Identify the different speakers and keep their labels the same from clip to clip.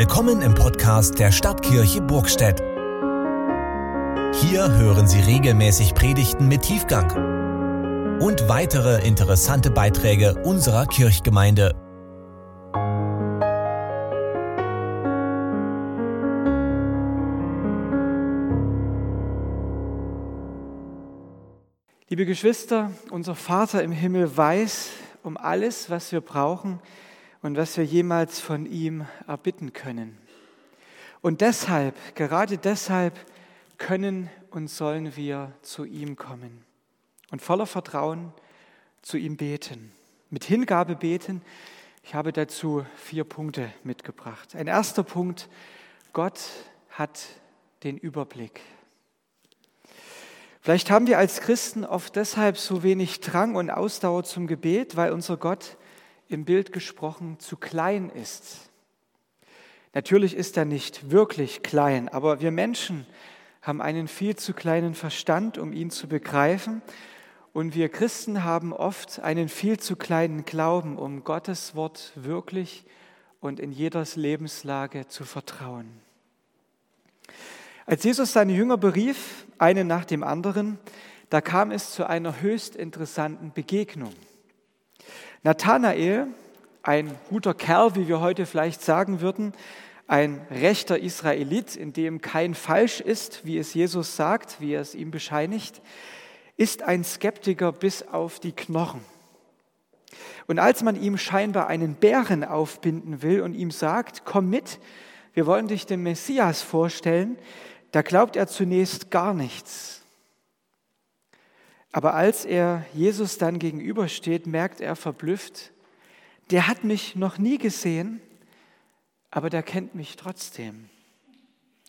Speaker 1: Willkommen im Podcast der Stadtkirche Burgstedt. Hier hören Sie regelmäßig Predigten mit Tiefgang und weitere interessante Beiträge unserer Kirchgemeinde.
Speaker 2: Liebe Geschwister, unser Vater im Himmel weiß um alles, was wir brauchen und was wir jemals von ihm erbitten können. Und deshalb, gerade deshalb, können und sollen wir zu ihm kommen und voller Vertrauen zu ihm beten, mit Hingabe beten. Ich habe dazu vier Punkte mitgebracht. Ein erster Punkt, Gott hat den Überblick. Vielleicht haben wir als Christen oft deshalb so wenig Drang und Ausdauer zum Gebet, weil unser Gott im Bild gesprochen zu klein ist. Natürlich ist er nicht wirklich klein, aber wir Menschen haben einen viel zu kleinen Verstand, um ihn zu begreifen. Und wir Christen haben oft einen viel zu kleinen Glauben, um Gottes Wort wirklich und in jeder Lebenslage zu vertrauen. Als Jesus seine Jünger berief, einen nach dem anderen, da kam es zu einer höchst interessanten Begegnung. Nathanael, ein guter Kerl, wie wir heute vielleicht sagen würden, ein rechter Israelit, in dem kein Falsch ist, wie es Jesus sagt, wie er es ihm bescheinigt, ist ein Skeptiker bis auf die Knochen. Und als man ihm scheinbar einen Bären aufbinden will und ihm sagt, komm mit, wir wollen dich dem Messias vorstellen, da glaubt er zunächst gar nichts. Aber als er Jesus dann gegenübersteht, merkt er verblüfft, der hat mich noch nie gesehen, aber der kennt mich trotzdem.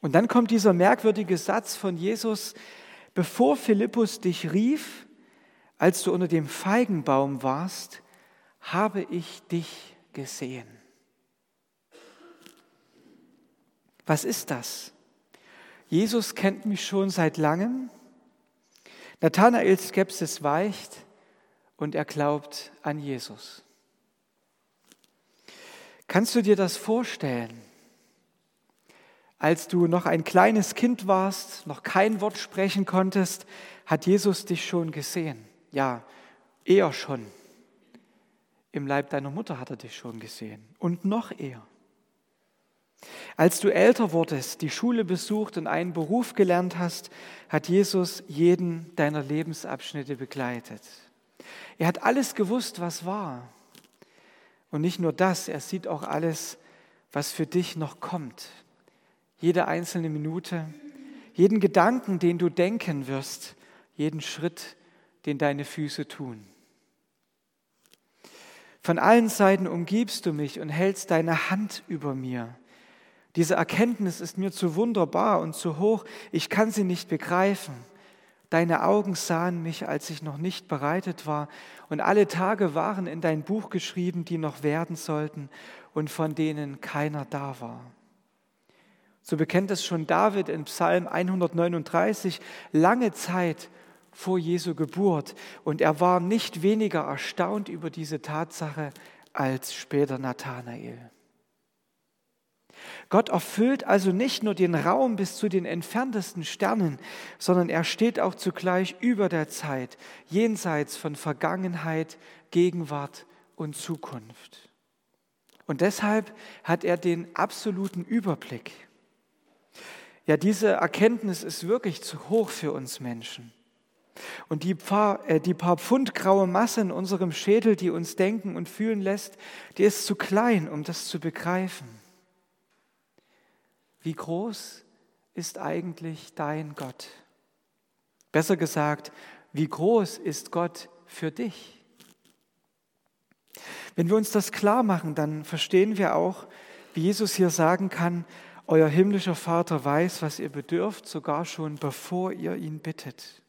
Speaker 2: Und dann kommt dieser merkwürdige Satz von Jesus, bevor Philippus dich rief, als du unter dem Feigenbaum warst, habe ich dich gesehen. Was ist das? Jesus kennt mich schon seit langem Nathanaels Skepsis weicht und er glaubt an Jesus. Kannst du dir das vorstellen? Als du noch ein kleines Kind warst, noch kein Wort sprechen konntest, hat Jesus dich schon gesehen. Ja, eher schon. Im Leib deiner Mutter hat er dich schon gesehen. Und noch eher. Als du älter wurdest, die Schule besucht und einen Beruf gelernt hast, hat Jesus jeden deiner Lebensabschnitte begleitet. Er hat alles gewusst, was war. Und nicht nur das, er sieht auch alles, was für dich noch kommt. Jede einzelne Minute, jeden Gedanken, den du denken wirst, jeden Schritt, den deine Füße tun. Von allen Seiten umgibst du mich und hältst deine Hand über mir. Diese Erkenntnis ist mir zu wunderbar und zu hoch, ich kann sie nicht begreifen. Deine Augen sahen mich, als ich noch nicht bereitet war, und alle Tage waren in dein Buch geschrieben, die noch werden sollten und von denen keiner da war. So bekennt es schon David in Psalm 139, lange Zeit vor Jesu Geburt, und er war nicht weniger erstaunt über diese Tatsache als später Nathanael. Gott erfüllt also nicht nur den Raum bis zu den entferntesten Sternen, sondern er steht auch zugleich über der Zeit, jenseits von Vergangenheit, Gegenwart und Zukunft. Und deshalb hat er den absoluten Überblick. Ja, diese Erkenntnis ist wirklich zu hoch für uns Menschen. Und die paar, äh, die paar Pfund graue Masse in unserem Schädel, die uns denken und fühlen lässt, die ist zu klein, um das zu begreifen. Wie groß ist eigentlich dein Gott? Besser gesagt, wie groß ist Gott für dich? Wenn wir uns das klar machen, dann verstehen wir auch, wie Jesus hier sagen kann, euer himmlischer Vater weiß, was ihr bedürft, sogar schon bevor ihr ihn bittet.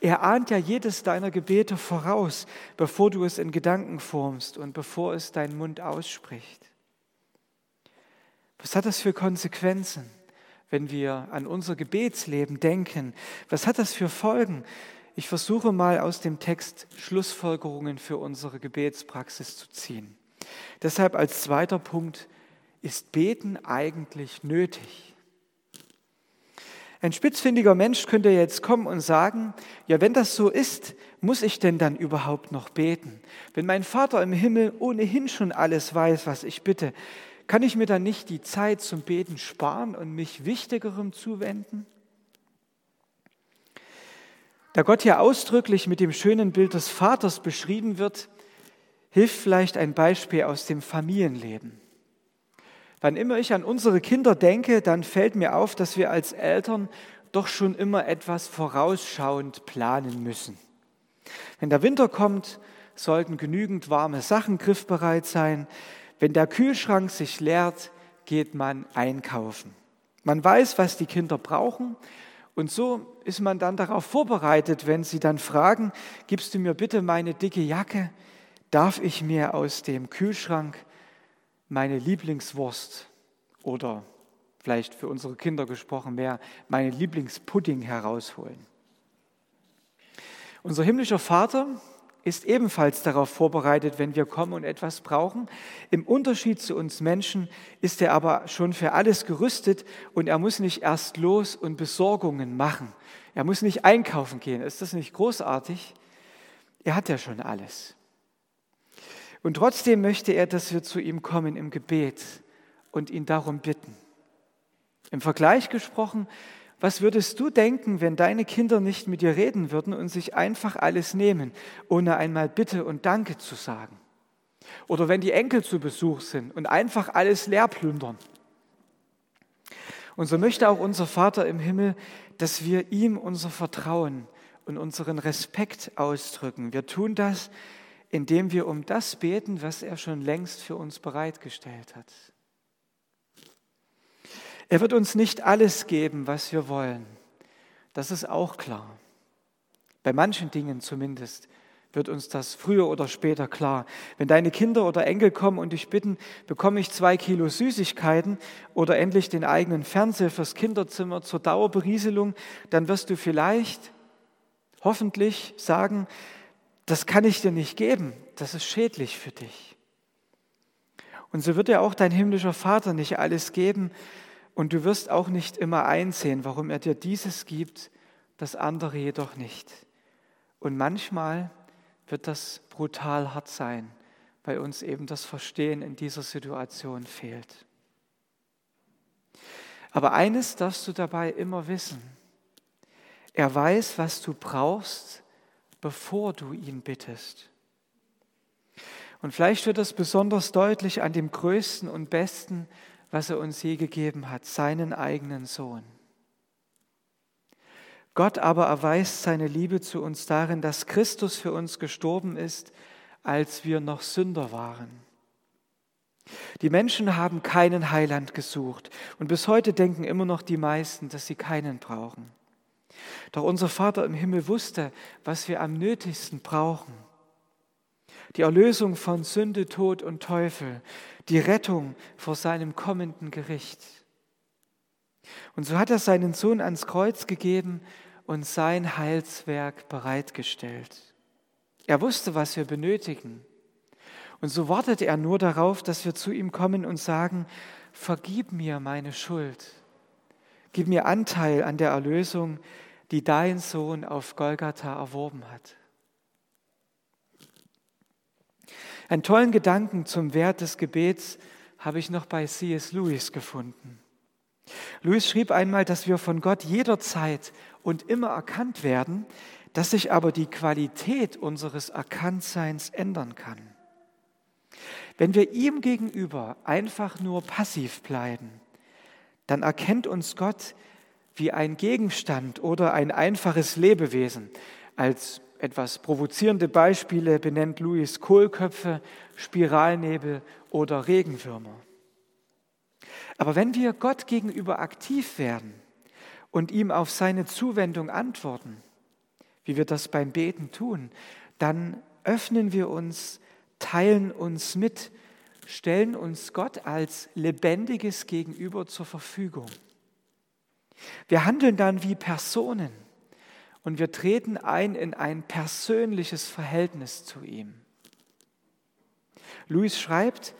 Speaker 2: Er ahnt ja jedes deiner Gebete voraus, bevor du es in Gedanken formst und bevor es dein Mund ausspricht. Was hat das für Konsequenzen, wenn wir an unser Gebetsleben denken? Was hat das für Folgen? Ich versuche mal aus dem Text Schlussfolgerungen für unsere Gebetspraxis zu ziehen. Deshalb als zweiter Punkt, ist Beten eigentlich nötig? Ein spitzfindiger Mensch könnte jetzt kommen und sagen, ja, wenn das so ist, muss ich denn dann überhaupt noch beten? Wenn mein Vater im Himmel ohnehin schon alles weiß, was ich bitte, kann ich mir dann nicht die Zeit zum Beten sparen und mich Wichtigerem zuwenden? Da Gott hier ausdrücklich mit dem schönen Bild des Vaters beschrieben wird, hilft vielleicht ein Beispiel aus dem Familienleben. Wann immer ich an unsere Kinder denke, dann fällt mir auf, dass wir als Eltern doch schon immer etwas vorausschauend planen müssen. Wenn der Winter kommt, sollten genügend warme Sachen griffbereit sein. Wenn der Kühlschrank sich leert, geht man einkaufen. Man weiß, was die Kinder brauchen und so ist man dann darauf vorbereitet, wenn sie dann fragen, gibst du mir bitte meine dicke Jacke? Darf ich mir aus dem Kühlschrank meine Lieblingswurst oder vielleicht für unsere Kinder gesprochen mehr, meine Lieblingspudding herausholen. Unser himmlischer Vater ist ebenfalls darauf vorbereitet, wenn wir kommen und etwas brauchen. Im Unterschied zu uns Menschen ist er aber schon für alles gerüstet und er muss nicht erst los und Besorgungen machen. Er muss nicht einkaufen gehen. Ist das nicht großartig? Er hat ja schon alles. Und trotzdem möchte er, dass wir zu ihm kommen im Gebet und ihn darum bitten. Im Vergleich gesprochen, was würdest du denken, wenn deine Kinder nicht mit dir reden würden und sich einfach alles nehmen, ohne einmal Bitte und Danke zu sagen? Oder wenn die Enkel zu Besuch sind und einfach alles leer plündern? Und so möchte auch unser Vater im Himmel, dass wir ihm unser Vertrauen und unseren Respekt ausdrücken. Wir tun das, indem wir um das beten, was er schon längst für uns bereitgestellt hat. Er wird uns nicht alles geben, was wir wollen. Das ist auch klar. Bei manchen Dingen zumindest wird uns das früher oder später klar. Wenn deine Kinder oder Enkel kommen und dich bitten, bekomme ich zwei Kilo Süßigkeiten oder endlich den eigenen Fernseher fürs Kinderzimmer zur Dauerberieselung, dann wirst du vielleicht, hoffentlich sagen, das kann ich dir nicht geben, das ist schädlich für dich. Und so wird dir auch dein himmlischer Vater nicht alles geben und du wirst auch nicht immer einsehen, warum er dir dieses gibt, das andere jedoch nicht. Und manchmal wird das brutal hart sein, weil uns eben das Verstehen in dieser Situation fehlt. Aber eines darfst du dabei immer wissen. Er weiß, was du brauchst, bevor du ihn bittest. Und vielleicht wird das besonders deutlich an dem Größten und Besten, was er uns je gegeben hat, seinen eigenen Sohn. Gott aber erweist seine Liebe zu uns darin, dass Christus für uns gestorben ist, als wir noch Sünder waren. Die Menschen haben keinen Heiland gesucht und bis heute denken immer noch die meisten, dass sie keinen brauchen. Doch unser Vater im Himmel wusste, was wir am nötigsten brauchen. Die Erlösung von Sünde, Tod und Teufel, die Rettung vor seinem kommenden Gericht. Und so hat er seinen Sohn ans Kreuz gegeben und sein Heilswerk bereitgestellt. Er wusste, was wir benötigen. Und so wartet er nur darauf, dass wir zu ihm kommen und sagen, vergib mir meine Schuld, gib mir Anteil an der Erlösung, die dein Sohn auf Golgatha erworben hat. Einen tollen Gedanken zum Wert des Gebets habe ich noch bei C.S. Lewis gefunden. Lewis schrieb einmal, dass wir von Gott jederzeit und immer erkannt werden, dass sich aber die Qualität unseres Erkanntseins ändern kann. Wenn wir ihm gegenüber einfach nur passiv bleiben, dann erkennt uns Gott wie ein Gegenstand oder ein einfaches Lebewesen. Als etwas provozierende Beispiele benennt Louis Kohlköpfe, Spiralnebel oder Regenwürmer. Aber wenn wir Gott gegenüber aktiv werden und ihm auf seine Zuwendung antworten, wie wir das beim Beten tun, dann öffnen wir uns, teilen uns mit, stellen uns Gott als lebendiges Gegenüber zur Verfügung. Wir handeln dann wie Personen und wir treten ein in ein persönliches Verhältnis zu ihm. Louis schreibt,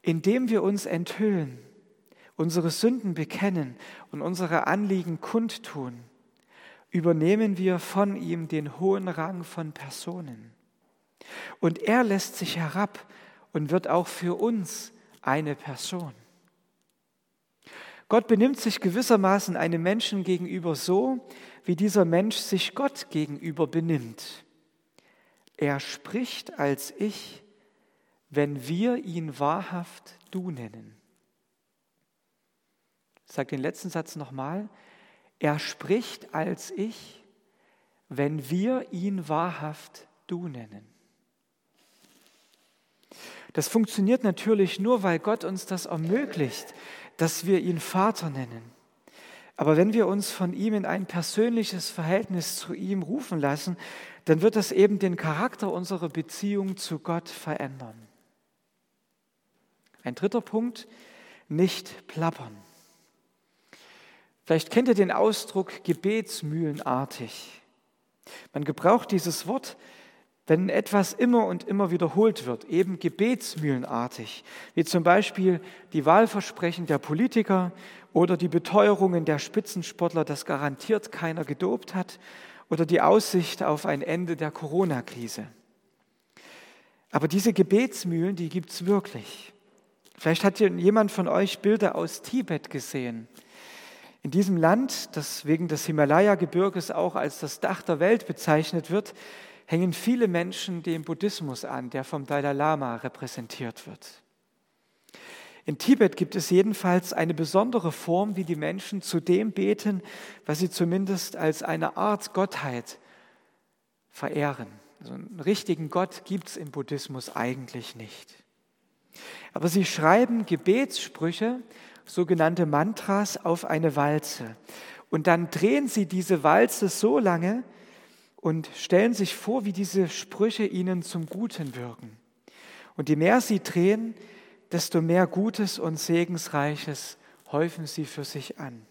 Speaker 2: indem wir uns enthüllen, unsere Sünden bekennen und unsere Anliegen kundtun, übernehmen wir von ihm den hohen Rang von Personen. Und er lässt sich herab und wird auch für uns eine Person. Gott benimmt sich gewissermaßen einem Menschen gegenüber so, wie dieser Mensch sich Gott gegenüber benimmt. Er spricht als ich, wenn wir ihn wahrhaft du nennen. Ich sage den letzten Satz nochmal. Er spricht als ich, wenn wir ihn wahrhaft du nennen. Das funktioniert natürlich nur, weil Gott uns das ermöglicht, dass wir ihn Vater nennen. Aber wenn wir uns von ihm in ein persönliches Verhältnis zu ihm rufen lassen, dann wird das eben den Charakter unserer Beziehung zu Gott verändern. Ein dritter Punkt, nicht plappern. Vielleicht kennt ihr den Ausdruck gebetsmühlenartig. Man gebraucht dieses Wort, wenn etwas immer und immer wiederholt wird, eben gebetsmühlenartig, wie zum Beispiel die Wahlversprechen der Politiker oder die Beteuerungen der Spitzensportler, dass garantiert keiner gedopt hat, oder die Aussicht auf ein Ende der Corona-Krise. Aber diese Gebetsmühlen, die gibt es wirklich. Vielleicht hat jemand von euch Bilder aus Tibet gesehen. In diesem Land, das wegen des Himalaya-Gebirges auch als das Dach der Welt bezeichnet wird, hängen viele Menschen dem Buddhismus an, der vom Dalai Lama repräsentiert wird. In Tibet gibt es jedenfalls eine besondere Form, wie die Menschen zu dem beten, was sie zumindest als eine Art Gottheit verehren. Also einen richtigen Gott gibt es im Buddhismus eigentlich nicht. Aber sie schreiben Gebetssprüche, sogenannte Mantras, auf eine Walze. Und dann drehen sie diese Walze so lange, und stellen sich vor, wie diese Sprüche ihnen zum Guten wirken. Und je mehr sie drehen, desto mehr Gutes und Segensreiches häufen sie für sich an.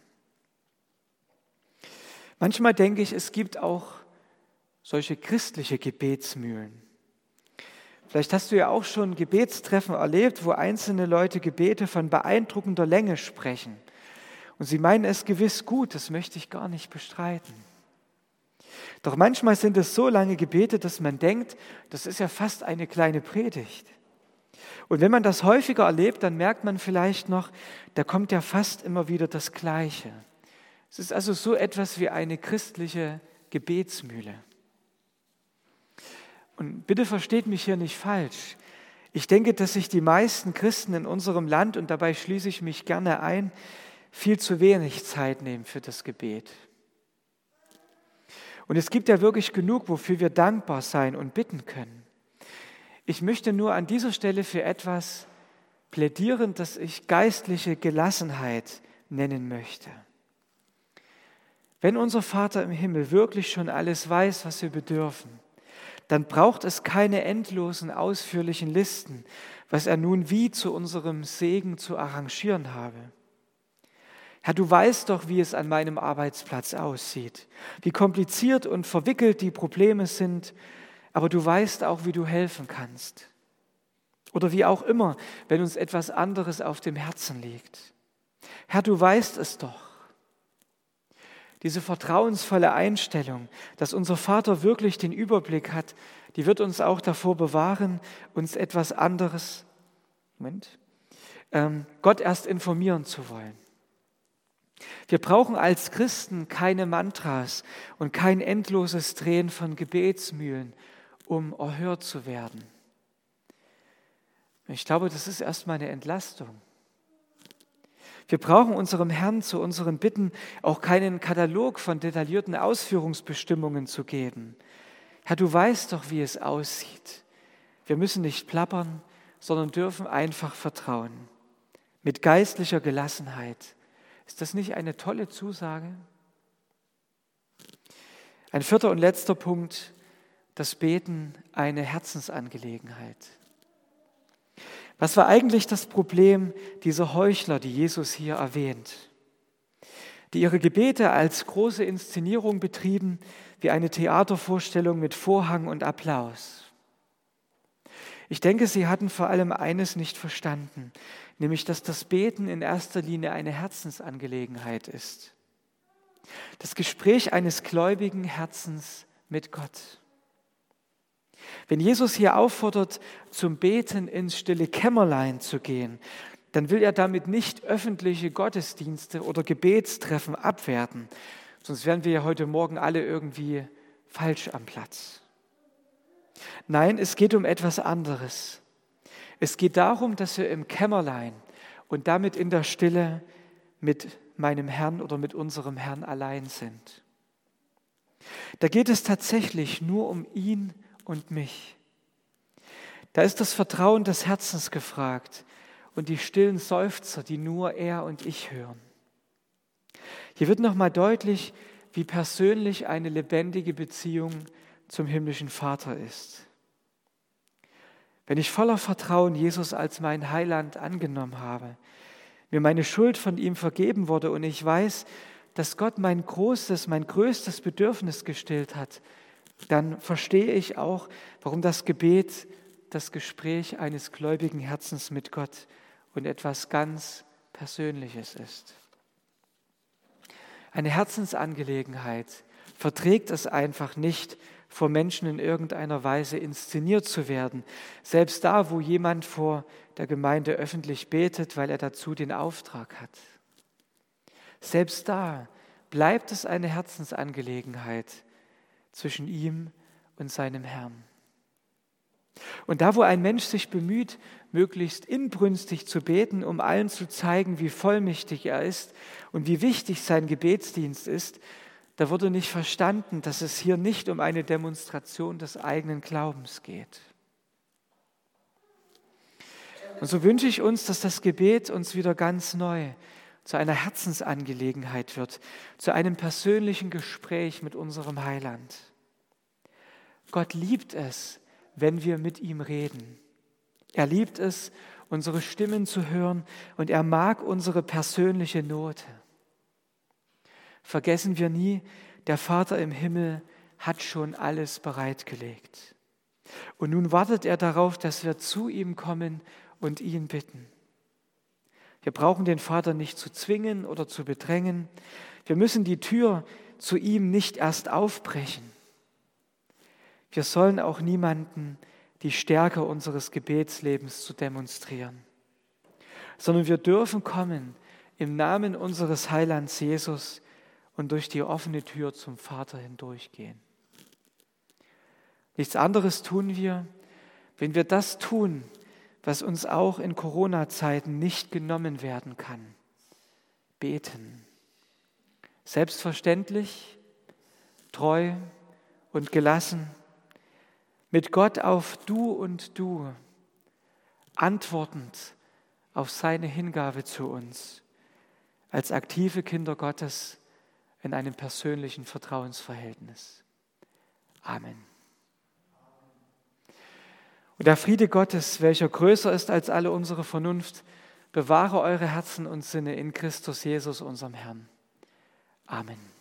Speaker 2: Manchmal denke ich, es gibt auch solche christliche Gebetsmühlen. Vielleicht hast du ja auch schon Gebetstreffen erlebt, wo einzelne Leute Gebete von beeindruckender Länge sprechen. Und sie meinen es gewiss gut, das möchte ich gar nicht bestreiten. Doch manchmal sind es so lange Gebete, dass man denkt, das ist ja fast eine kleine Predigt. Und wenn man das häufiger erlebt, dann merkt man vielleicht noch, da kommt ja fast immer wieder das Gleiche. Es ist also so etwas wie eine christliche Gebetsmühle. Und bitte versteht mich hier nicht falsch. Ich denke, dass sich die meisten Christen in unserem Land, und dabei schließe ich mich gerne ein, viel zu wenig Zeit nehmen für das Gebet. Und es gibt ja wirklich genug, wofür wir dankbar sein und bitten können. Ich möchte nur an dieser Stelle für etwas plädieren, das ich geistliche Gelassenheit nennen möchte. Wenn unser Vater im Himmel wirklich schon alles weiß, was wir bedürfen, dann braucht es keine endlosen, ausführlichen Listen, was er nun wie zu unserem Segen zu arrangieren habe. Herr, du weißt doch, wie es an meinem Arbeitsplatz aussieht, wie kompliziert und verwickelt die Probleme sind, aber du weißt auch, wie du helfen kannst. Oder wie auch immer, wenn uns etwas anderes auf dem Herzen liegt. Herr, du weißt es doch. Diese vertrauensvolle Einstellung, dass unser Vater wirklich den Überblick hat, die wird uns auch davor bewahren, uns etwas anderes, Moment, ähm, Gott erst informieren zu wollen. Wir brauchen als Christen keine Mantras und kein endloses Drehen von Gebetsmühlen, um erhört zu werden. Ich glaube, das ist erstmal eine Entlastung. Wir brauchen unserem Herrn zu unseren Bitten auch keinen Katalog von detaillierten Ausführungsbestimmungen zu geben. Herr, du weißt doch, wie es aussieht. Wir müssen nicht plappern, sondern dürfen einfach vertrauen. Mit geistlicher Gelassenheit ist das nicht eine tolle Zusage? Ein vierter und letzter Punkt, das Beten eine Herzensangelegenheit. Was war eigentlich das Problem dieser Heuchler, die Jesus hier erwähnt, die ihre Gebete als große Inszenierung betrieben, wie eine Theatervorstellung mit Vorhang und Applaus? Ich denke, sie hatten vor allem eines nicht verstanden, nämlich dass das Beten in erster Linie eine Herzensangelegenheit ist. Das Gespräch eines gläubigen Herzens mit Gott. Wenn Jesus hier auffordert, zum Beten ins stille Kämmerlein zu gehen, dann will er damit nicht öffentliche Gottesdienste oder Gebetstreffen abwerten, sonst wären wir ja heute Morgen alle irgendwie falsch am Platz. Nein, es geht um etwas anderes. Es geht darum, dass wir im Kämmerlein und damit in der Stille mit meinem Herrn oder mit unserem Herrn allein sind. Da geht es tatsächlich nur um ihn und mich. Da ist das Vertrauen des Herzens gefragt und die stillen Seufzer, die nur er und ich hören. Hier wird nochmal deutlich, wie persönlich eine lebendige Beziehung zum himmlischen Vater ist. Wenn ich voller Vertrauen Jesus als mein Heiland angenommen habe, mir meine Schuld von ihm vergeben wurde und ich weiß, dass Gott mein großes, mein größtes Bedürfnis gestillt hat, dann verstehe ich auch, warum das Gebet das Gespräch eines gläubigen Herzens mit Gott und etwas ganz Persönliches ist. Eine Herzensangelegenheit verträgt es einfach nicht, vor Menschen in irgendeiner Weise inszeniert zu werden. Selbst da, wo jemand vor der Gemeinde öffentlich betet, weil er dazu den Auftrag hat. Selbst da bleibt es eine Herzensangelegenheit zwischen ihm und seinem Herrn. Und da, wo ein Mensch sich bemüht, möglichst inbrünstig zu beten, um allen zu zeigen, wie vollmächtig er ist und wie wichtig sein Gebetsdienst ist, da wurde nicht verstanden, dass es hier nicht um eine Demonstration des eigenen Glaubens geht. Und so wünsche ich uns, dass das Gebet uns wieder ganz neu zu einer Herzensangelegenheit wird, zu einem persönlichen Gespräch mit unserem Heiland. Gott liebt es, wenn wir mit ihm reden. Er liebt es, unsere Stimmen zu hören und er mag unsere persönliche Note. Vergessen wir nie, der Vater im Himmel hat schon alles bereitgelegt. Und nun wartet er darauf, dass wir zu ihm kommen und ihn bitten. Wir brauchen den Vater nicht zu zwingen oder zu bedrängen. Wir müssen die Tür zu ihm nicht erst aufbrechen. Wir sollen auch niemanden die Stärke unseres Gebetslebens zu demonstrieren, sondern wir dürfen kommen im Namen unseres Heilands Jesus und durch die offene Tür zum Vater hindurchgehen. Nichts anderes tun wir, wenn wir das tun, was uns auch in Corona-Zeiten nicht genommen werden kann. Beten. Selbstverständlich, treu und gelassen, mit Gott auf Du und Du, antwortend auf seine Hingabe zu uns, als aktive Kinder Gottes in einem persönlichen Vertrauensverhältnis. Amen. Und der Friede Gottes, welcher größer ist als alle unsere Vernunft, bewahre eure Herzen und Sinne in Christus Jesus, unserem Herrn. Amen.